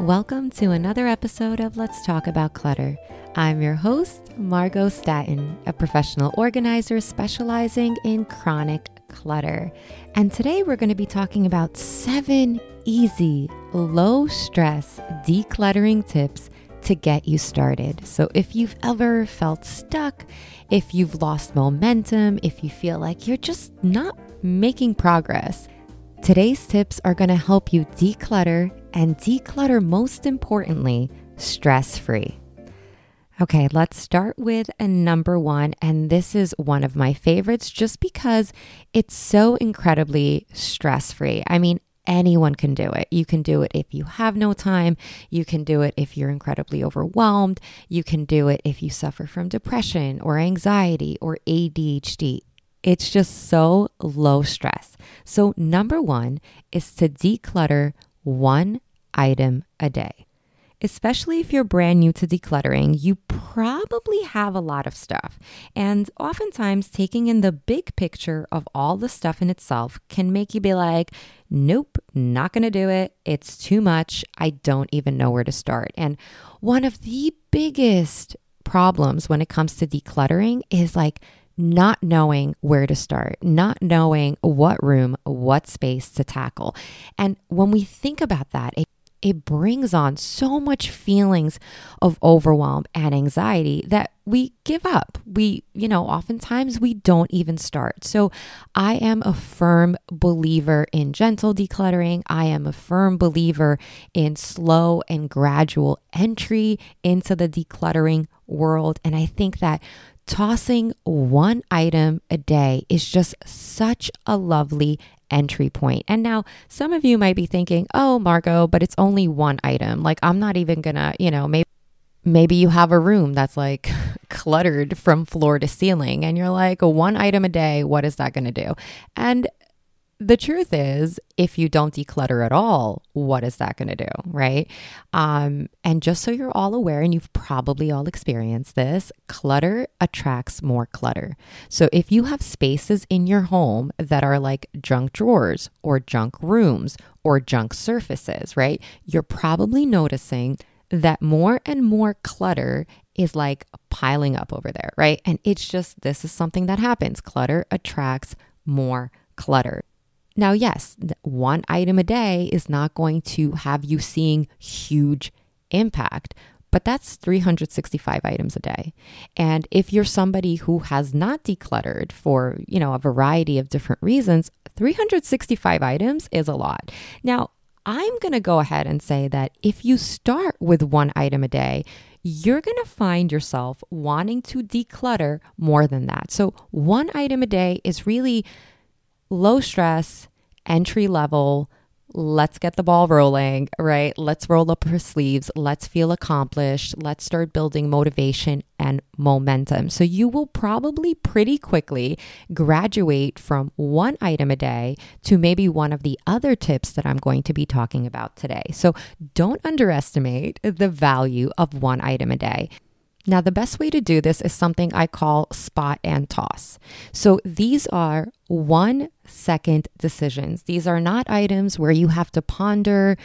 Welcome to another episode of Let's Talk About Clutter. I'm your host, Margo Staten, a professional organizer specializing in chronic clutter. And today we're going to be talking about seven easy, low stress decluttering tips to get you started. So if you've ever felt stuck, if you've lost momentum, if you feel like you're just not making progress, today's tips are going to help you declutter and declutter, most importantly, stress free. Okay, let's start with a number one. And this is one of my favorites just because it's so incredibly stress free. I mean, anyone can do it. You can do it if you have no time. You can do it if you're incredibly overwhelmed. You can do it if you suffer from depression or anxiety or ADHD. It's just so low stress. So, number one is to declutter one item a day. Especially if you're brand new to decluttering, you probably have a lot of stuff. And oftentimes, taking in the big picture of all the stuff in itself can make you be like, nope, not gonna do it. It's too much. I don't even know where to start. And one of the biggest problems when it comes to decluttering is like, not knowing where to start, not knowing what room, what space to tackle. And when we think about that, it it brings on so much feelings of overwhelm and anxiety that we give up. We, you know, oftentimes we don't even start. So I am a firm believer in gentle decluttering. I am a firm believer in slow and gradual entry into the decluttering world. And I think that tossing one item a day is just such a lovely entry point. And now some of you might be thinking, oh, Margo, but it's only one item. Like, I'm not even gonna, you know, maybe. Maybe you have a room that's like cluttered from floor to ceiling, and you're like, one item a day, what is that going to do? And the truth is, if you don't declutter at all, what is that going to do? Right. Um, and just so you're all aware, and you've probably all experienced this, clutter attracts more clutter. So if you have spaces in your home that are like junk drawers or junk rooms or junk surfaces, right, you're probably noticing that more and more clutter is like piling up over there, right? And it's just this is something that happens. Clutter attracts more clutter. Now, yes, one item a day is not going to have you seeing huge impact, but that's 365 items a day. And if you're somebody who has not decluttered for, you know, a variety of different reasons, 365 items is a lot. Now, I'm going to go ahead and say that if you start with one item a day, you're going to find yourself wanting to declutter more than that. So, one item a day is really low stress, entry level. Let's get the ball rolling, right? Let's roll up our sleeves. Let's feel accomplished. Let's start building motivation and momentum. So, you will probably pretty quickly graduate from one item a day to maybe one of the other tips that I'm going to be talking about today. So, don't underestimate the value of one item a day. Now, the best way to do this is something I call spot and toss. So these are one second decisions. These are not items where you have to ponder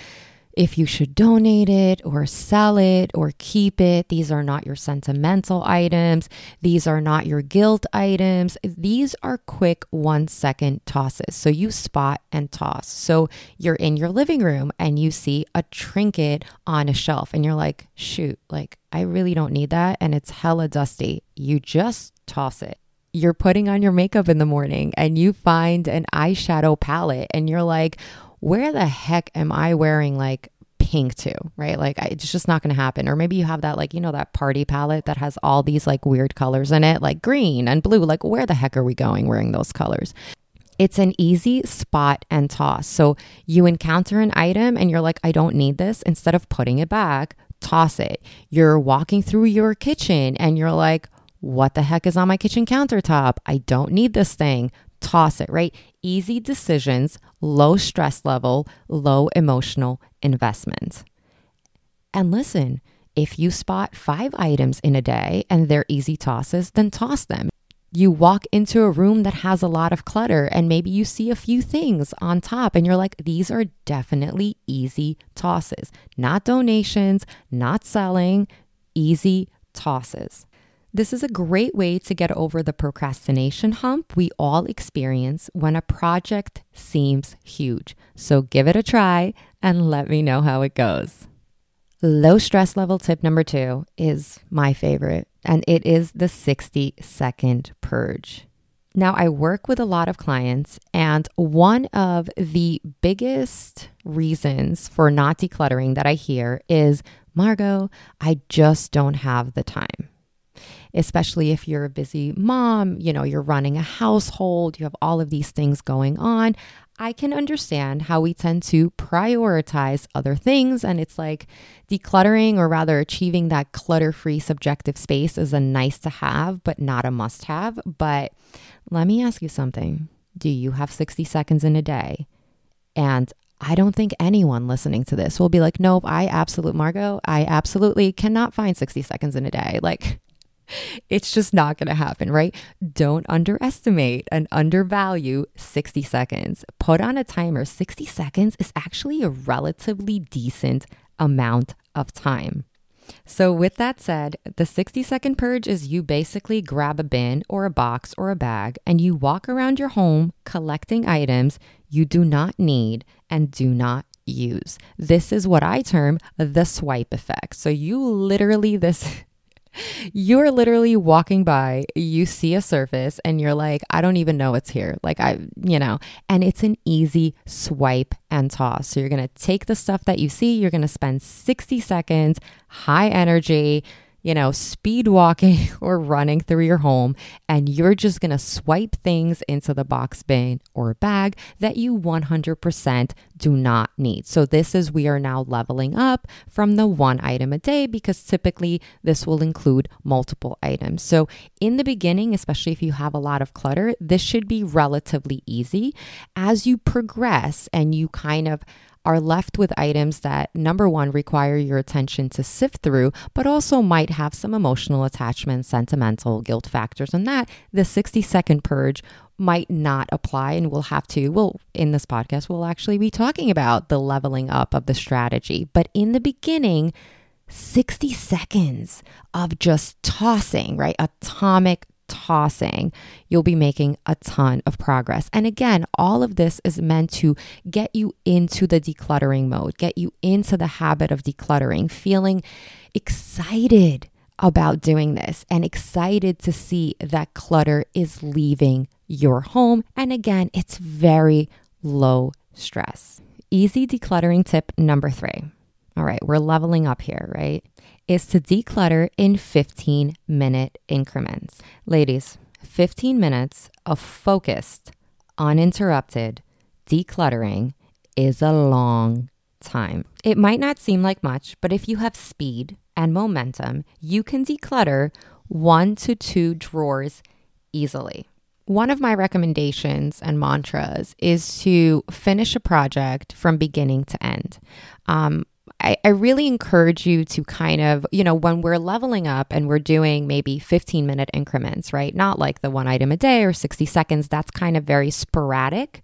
if you should donate it or sell it or keep it. These are not your sentimental items. These are not your guilt items. These are quick one second tosses. So you spot and toss. So you're in your living room and you see a trinket on a shelf and you're like, shoot, like I really don't need that. And it's hella dusty. You just toss it you're putting on your makeup in the morning and you find an eyeshadow palette and you're like, where the heck am I wearing like pink to, right? Like it's just not going to happen. Or maybe you have that like, you know, that party palette that has all these like weird colors in it, like green and blue. Like where the heck are we going wearing those colors? It's an easy spot and toss. So you encounter an item and you're like, I don't need this. Instead of putting it back, toss it. You're walking through your kitchen and you're like, what the heck is on my kitchen countertop? I don't need this thing toss it, right? Easy decisions, low stress level, low emotional investment. And listen, if you spot five items in a day and they're easy tosses, then toss them. you walk into a room that has a lot of clutter and maybe you see a few things on top and you're like, these are definitely easy tosses, not donations, not selling, easy tosses. This is a great way to get over the procrastination hump we all experience when a project seems huge. So give it a try and let me know how it goes. Low stress level tip number two is my favorite, and it is the 60 second purge. Now, I work with a lot of clients, and one of the biggest reasons for not decluttering that I hear is Margo, I just don't have the time. Especially if you're a busy mom, you know, you're running a household, you have all of these things going on. I can understand how we tend to prioritize other things. And it's like decluttering, or rather achieving that clutter free subjective space, is a nice to have, but not a must have. But let me ask you something Do you have 60 seconds in a day? And I don't think anyone listening to this will be like, nope, I absolutely, Margo, I absolutely cannot find 60 seconds in a day. Like, it's just not going to happen, right? Don't underestimate and undervalue 60 seconds. Put on a timer. 60 seconds is actually a relatively decent amount of time. So, with that said, the 60 second purge is you basically grab a bin or a box or a bag and you walk around your home collecting items you do not need and do not use. This is what I term the swipe effect. So, you literally, this you're literally walking by, you see a surface, and you're like, I don't even know it's here. Like, I, you know, and it's an easy swipe and toss. So, you're going to take the stuff that you see, you're going to spend 60 seconds, high energy, you know, speed walking or running through your home, and you're just gonna swipe things into the box bin or bag that you 100% do not need. So, this is we are now leveling up from the one item a day because typically this will include multiple items. So, in the beginning, especially if you have a lot of clutter, this should be relatively easy. As you progress and you kind of are left with items that, number one, require your attention to sift through, but also might have some emotional attachment, sentimental guilt factors, and that the 60 second purge might not apply. And we'll have to, well, in this podcast, we'll actually be talking about the leveling up of the strategy. But in the beginning, 60 seconds of just tossing, right? Atomic tossing, you'll be making a ton of progress. And again, all of this is meant to get you into the decluttering mode, get you into the habit of decluttering, feeling excited about doing this and excited to see that clutter is leaving your home. And again, it's very low stress. Easy decluttering tip number three. All right, we're leveling up here, right? Is to declutter in 15 minute increments. Ladies, 15 minutes of focused, uninterrupted decluttering is a long time. It might not seem like much, but if you have speed and momentum, you can declutter one to two drawers easily. One of my recommendations and mantras is to finish a project from beginning to end. Um, I, I really encourage you to kind of, you know, when we're leveling up and we're doing maybe 15 minute increments, right? Not like the one item a day or 60 seconds, that's kind of very sporadic.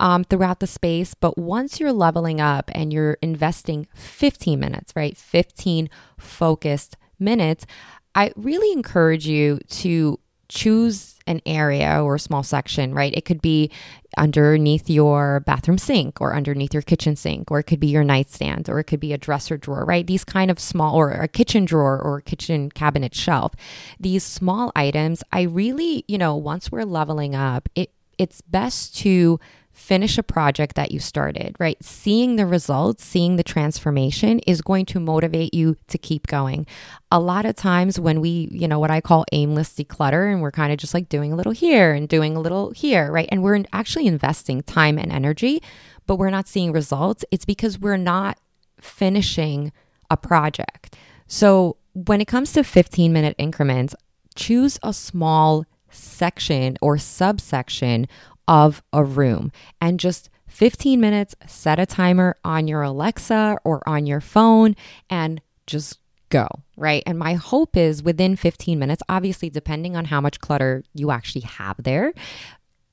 Um, throughout the space. But once you're leveling up and you're investing 15 minutes, right? 15 focused minutes, I really encourage you to choose an area or a small section, right? It could be underneath your bathroom sink or underneath your kitchen sink, or it could be your nightstand, or it could be a dresser drawer, right? These kind of small, or a kitchen drawer or a kitchen cabinet shelf. These small items, I really, you know, once we're leveling up, it it's best to finish a project that you started, right? Seeing the results, seeing the transformation is going to motivate you to keep going. A lot of times when we, you know, what I call aimless declutter, and we're kind of just like doing a little here and doing a little here, right? And we're actually investing time and energy, but we're not seeing results. It's because we're not finishing a project. So when it comes to 15 minute increments, choose a small section or subsection of a room and just 15 minutes, set a timer on your Alexa or on your phone and just go, right? And my hope is within 15 minutes, obviously, depending on how much clutter you actually have there,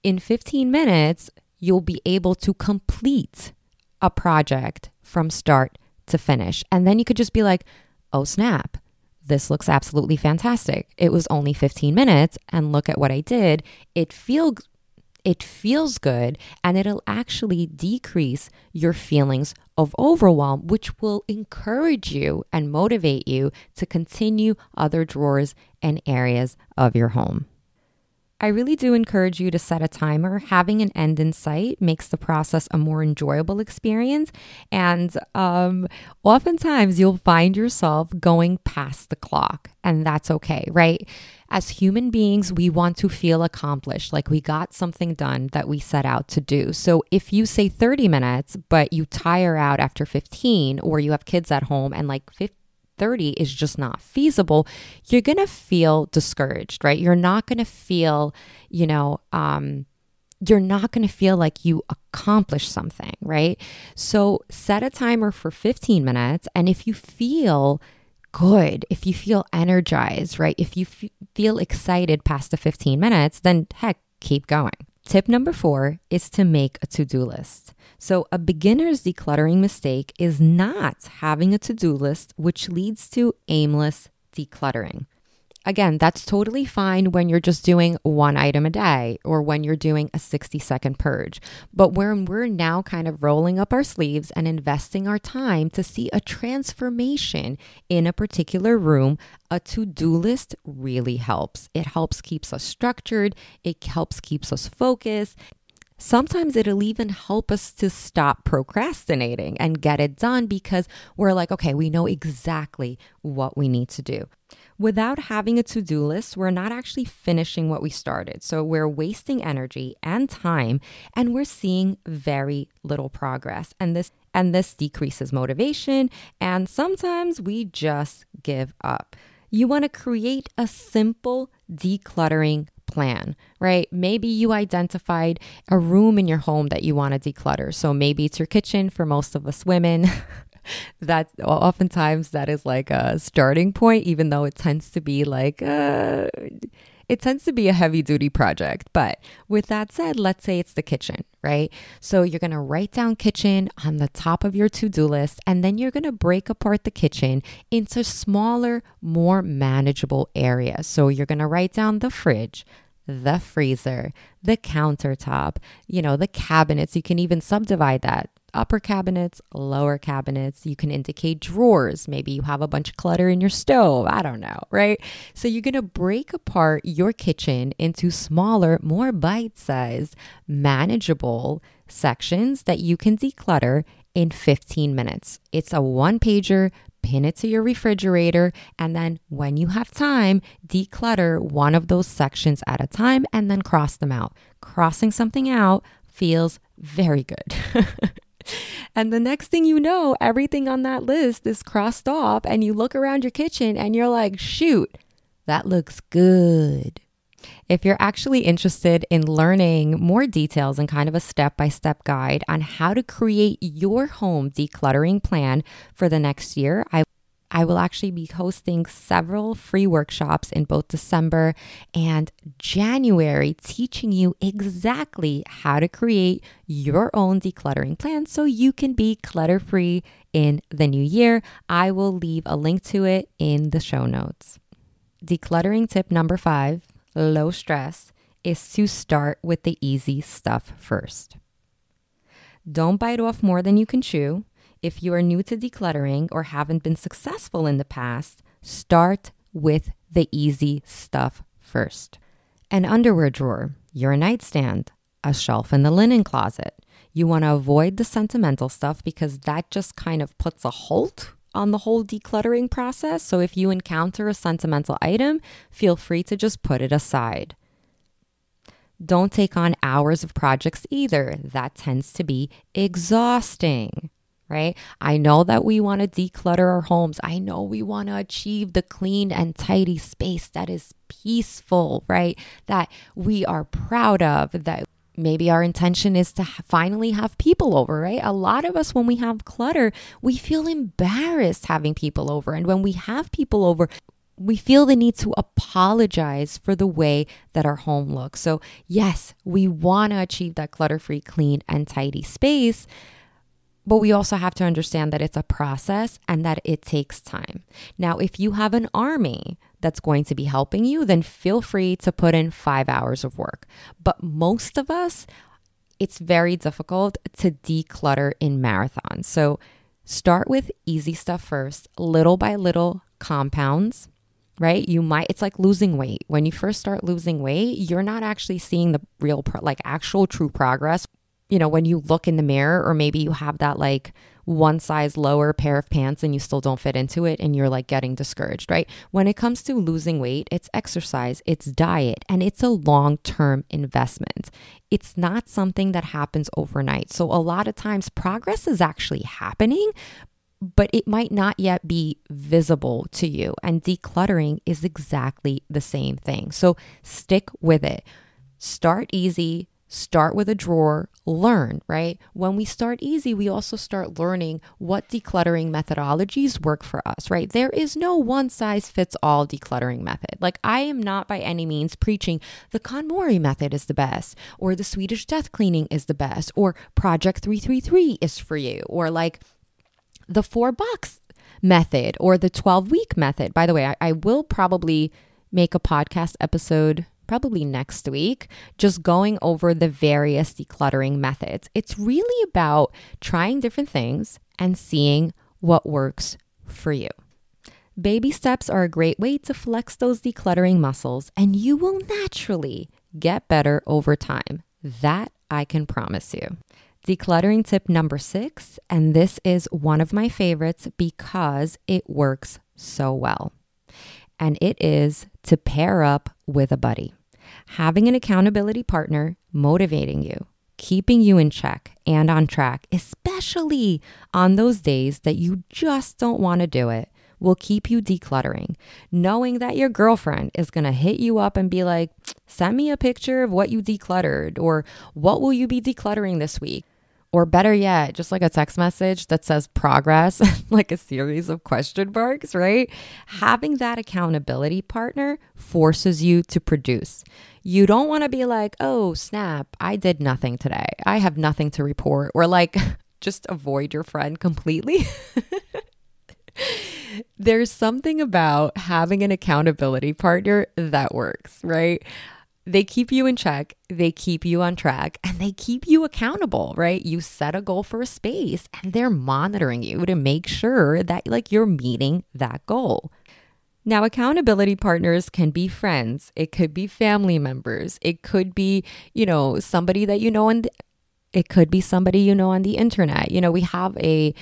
in 15 minutes, you'll be able to complete a project from start to finish. And then you could just be like, oh, snap. This looks absolutely fantastic. It was only 15 minutes and look at what I did. It feels it feels good and it'll actually decrease your feelings of overwhelm, which will encourage you and motivate you to continue other drawers and areas of your home. I really do encourage you to set a timer. Having an end in sight makes the process a more enjoyable experience. And um, oftentimes you'll find yourself going past the clock, and that's okay, right? As human beings, we want to feel accomplished, like we got something done that we set out to do. So if you say 30 minutes, but you tire out after 15, or you have kids at home and like 15, 30 is just not feasible, you're going to feel discouraged, right? You're not going to feel, you know, um, you're not going to feel like you accomplished something, right? So set a timer for 15 minutes. And if you feel good, if you feel energized, right? If you f- feel excited past the 15 minutes, then heck, keep going. Tip number four is to make a to do list. So, a beginner's decluttering mistake is not having a to do list, which leads to aimless decluttering. Again, that's totally fine when you're just doing one item a day or when you're doing a 60 second purge. But when we're now kind of rolling up our sleeves and investing our time to see a transformation in a particular room, a to do list really helps. It helps keeps us structured, it helps keeps us focused. Sometimes it'll even help us to stop procrastinating and get it done because we're like, okay, we know exactly what we need to do. Without having a to do list, we're not actually finishing what we started. So we're wasting energy and time and we're seeing very little progress. And this and this decreases motivation and sometimes we just give up. You want to create a simple decluttering plan, right? Maybe you identified a room in your home that you want to declutter. So maybe it's your kitchen for most of us women. that oftentimes that is like a starting point, even though it tends to be like uh, it tends to be a heavy duty project. But with that said, let's say it's the kitchen, right? So you're going to write down kitchen on the top of your to do list, and then you're going to break apart the kitchen into smaller, more manageable areas. So you're going to write down the fridge, the freezer, the countertop, you know, the cabinets. You can even subdivide that upper cabinets, lower cabinets. You can indicate drawers. Maybe you have a bunch of clutter in your stove. I don't know, right? So you're going to break apart your kitchen into smaller, more bite sized, manageable sections that you can declutter in 15 minutes. It's a one pager. Pin it to your refrigerator, and then when you have time, declutter one of those sections at a time and then cross them out. Crossing something out feels very good. And the next thing you know, everything on that list is crossed off, and you look around your kitchen and you're like, shoot, that looks good. If you're actually interested in learning more details and kind of a step by step guide on how to create your home decluttering plan for the next year, I I will actually be hosting several free workshops in both December and January, teaching you exactly how to create your own decluttering plan so you can be clutter free in the new year. I will leave a link to it in the show notes. Decluttering tip number five low stress is to start with the easy stuff first. Don't bite off more than you can chew. If you are new to decluttering or haven't been successful in the past, start with the easy stuff first. An underwear drawer, your nightstand, a shelf in the linen closet. You want to avoid the sentimental stuff because that just kind of puts a halt on the whole decluttering process. So if you encounter a sentimental item, feel free to just put it aside. Don't take on hours of projects either. That tends to be exhausting right? I know that we want to declutter our homes. I know we want to achieve the clean and tidy space that is peaceful, right? That we are proud of, that maybe our intention is to finally have people over, right? A lot of us, when we have clutter, we feel embarrassed having people over. And when we have people over, we feel the need to apologize for the way that our home looks. So, yes, we want to achieve that clutter free, clean, and tidy space. But we also have to understand that it's a process and that it takes time. Now, if you have an army that's going to be helping you, then feel free to put in five hours of work. But most of us, it's very difficult to declutter in marathons. So start with easy stuff first, little by little compounds right? You might, it's like losing weight. When you first start losing weight, you're not actually seeing the real, pro- like actual true progress. You know, when you look in the mirror, or maybe you have that like one size lower pair of pants and you still don't fit into it and you're like getting discouraged, right? When it comes to losing weight, it's exercise, it's diet, and it's a long term investment. It's not something that happens overnight. So, a lot of times, progress is actually happening, but it might not yet be visible to you. And decluttering is exactly the same thing. So stick with it. Start easy, start with a drawer, learn, right? When we start easy, we also start learning what decluttering methodologies work for us, right? There is no one size fits all decluttering method. Like, I am not by any means preaching the KonMari method is the best, or the Swedish death cleaning is the best, or Project 333 is for you, or like, the four box method or the 12 week method. By the way, I, I will probably make a podcast episode probably next week, just going over the various decluttering methods. It's really about trying different things and seeing what works for you. Baby steps are a great way to flex those decluttering muscles, and you will naturally get better over time. That I can promise you. Decluttering tip number six, and this is one of my favorites because it works so well. And it is to pair up with a buddy. Having an accountability partner motivating you, keeping you in check and on track, especially on those days that you just don't want to do it, will keep you decluttering. Knowing that your girlfriend is going to hit you up and be like, send me a picture of what you decluttered, or what will you be decluttering this week? Or better yet, just like a text message that says progress, like a series of question marks, right? Having that accountability partner forces you to produce. You don't want to be like, oh, snap, I did nothing today. I have nothing to report. Or like, just avoid your friend completely. There's something about having an accountability partner that works, right? They keep you in check, they keep you on track, and they keep you accountable, right? You set a goal for a space and they're monitoring you to make sure that like you're meeting that goal. Now, accountability partners can be friends, it could be family members, it could be, you know, somebody that you know and it could be somebody you know on the internet. You know, we have a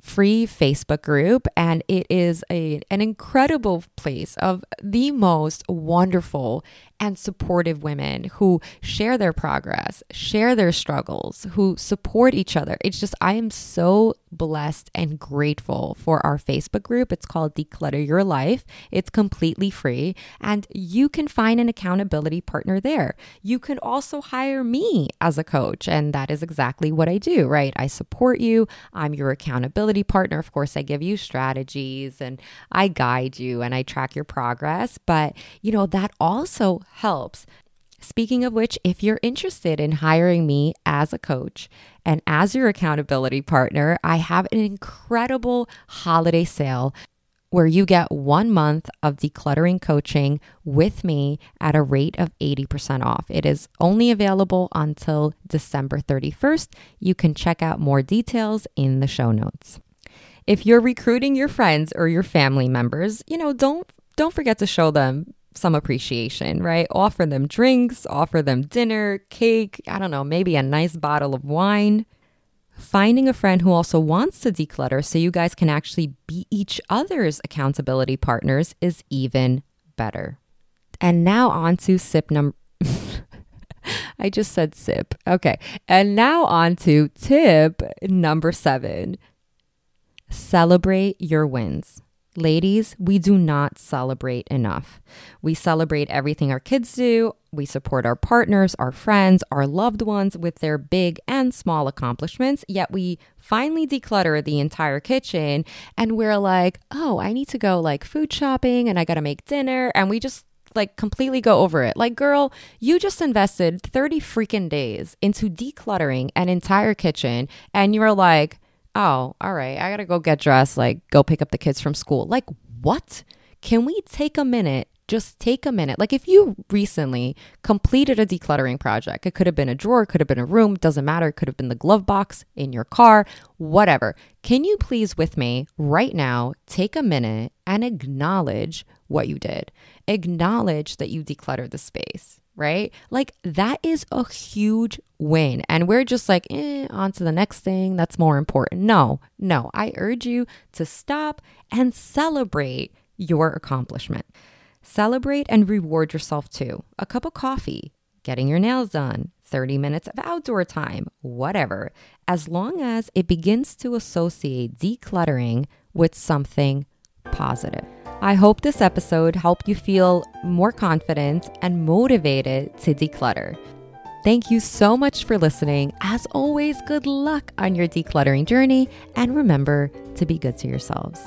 free Facebook group, and it is a, an incredible place of the most wonderful and supportive women who share their progress, share their struggles, who support each other. It's just, I am so blessed and grateful for our Facebook group. It's called Declutter Your Life. It's completely free, and you can find an accountability partner there. You can also hire me as a coach, and that is exactly what I do, right? I support you, I'm your accountability partner. Of course, I give you strategies and I guide you and I track your progress, but you know, that also helps. Speaking of which, if you're interested in hiring me as a coach and as your accountability partner, I have an incredible holiday sale where you get one month of decluttering coaching with me at a rate of 80% off. It is only available until December 31st. You can check out more details in the show notes. If you're recruiting your friends or your family members, you know, don't don't forget to show them some appreciation, right? Offer them drinks, offer them dinner, cake, I don't know, maybe a nice bottle of wine. Finding a friend who also wants to declutter so you guys can actually be each other's accountability partners is even better. And now on to sip number I just said sip. Okay. And now on to tip number 7. Celebrate your wins. Ladies, we do not celebrate enough. We celebrate everything our kids do. We support our partners, our friends, our loved ones with their big and small accomplishments. Yet we finally declutter the entire kitchen and we're like, oh, I need to go like food shopping and I got to make dinner. And we just like completely go over it. Like, girl, you just invested 30 freaking days into decluttering an entire kitchen and you're like, oh, all right, I gotta go get dressed, like go pick up the kids from school. Like, what? Can we take a minute? Just take a minute. Like, if you recently completed a decluttering project, it could have been a drawer, could have been a room, doesn't matter, it could have been the glove box in your car, whatever. Can you please, with me right now, take a minute and acknowledge what you did? Acknowledge that you decluttered the space right? Like that is a huge win. And we're just like, eh, on to the next thing that's more important. No, no, I urge you to stop and celebrate your accomplishment. Celebrate and reward yourself too. A cup of coffee, getting your nails done, 30 minutes of outdoor time, whatever, as long as it begins to associate decluttering with something positive. I hope this episode helped you feel more confident and motivated to declutter. Thank you so much for listening. As always, good luck on your decluttering journey and remember to be good to yourselves.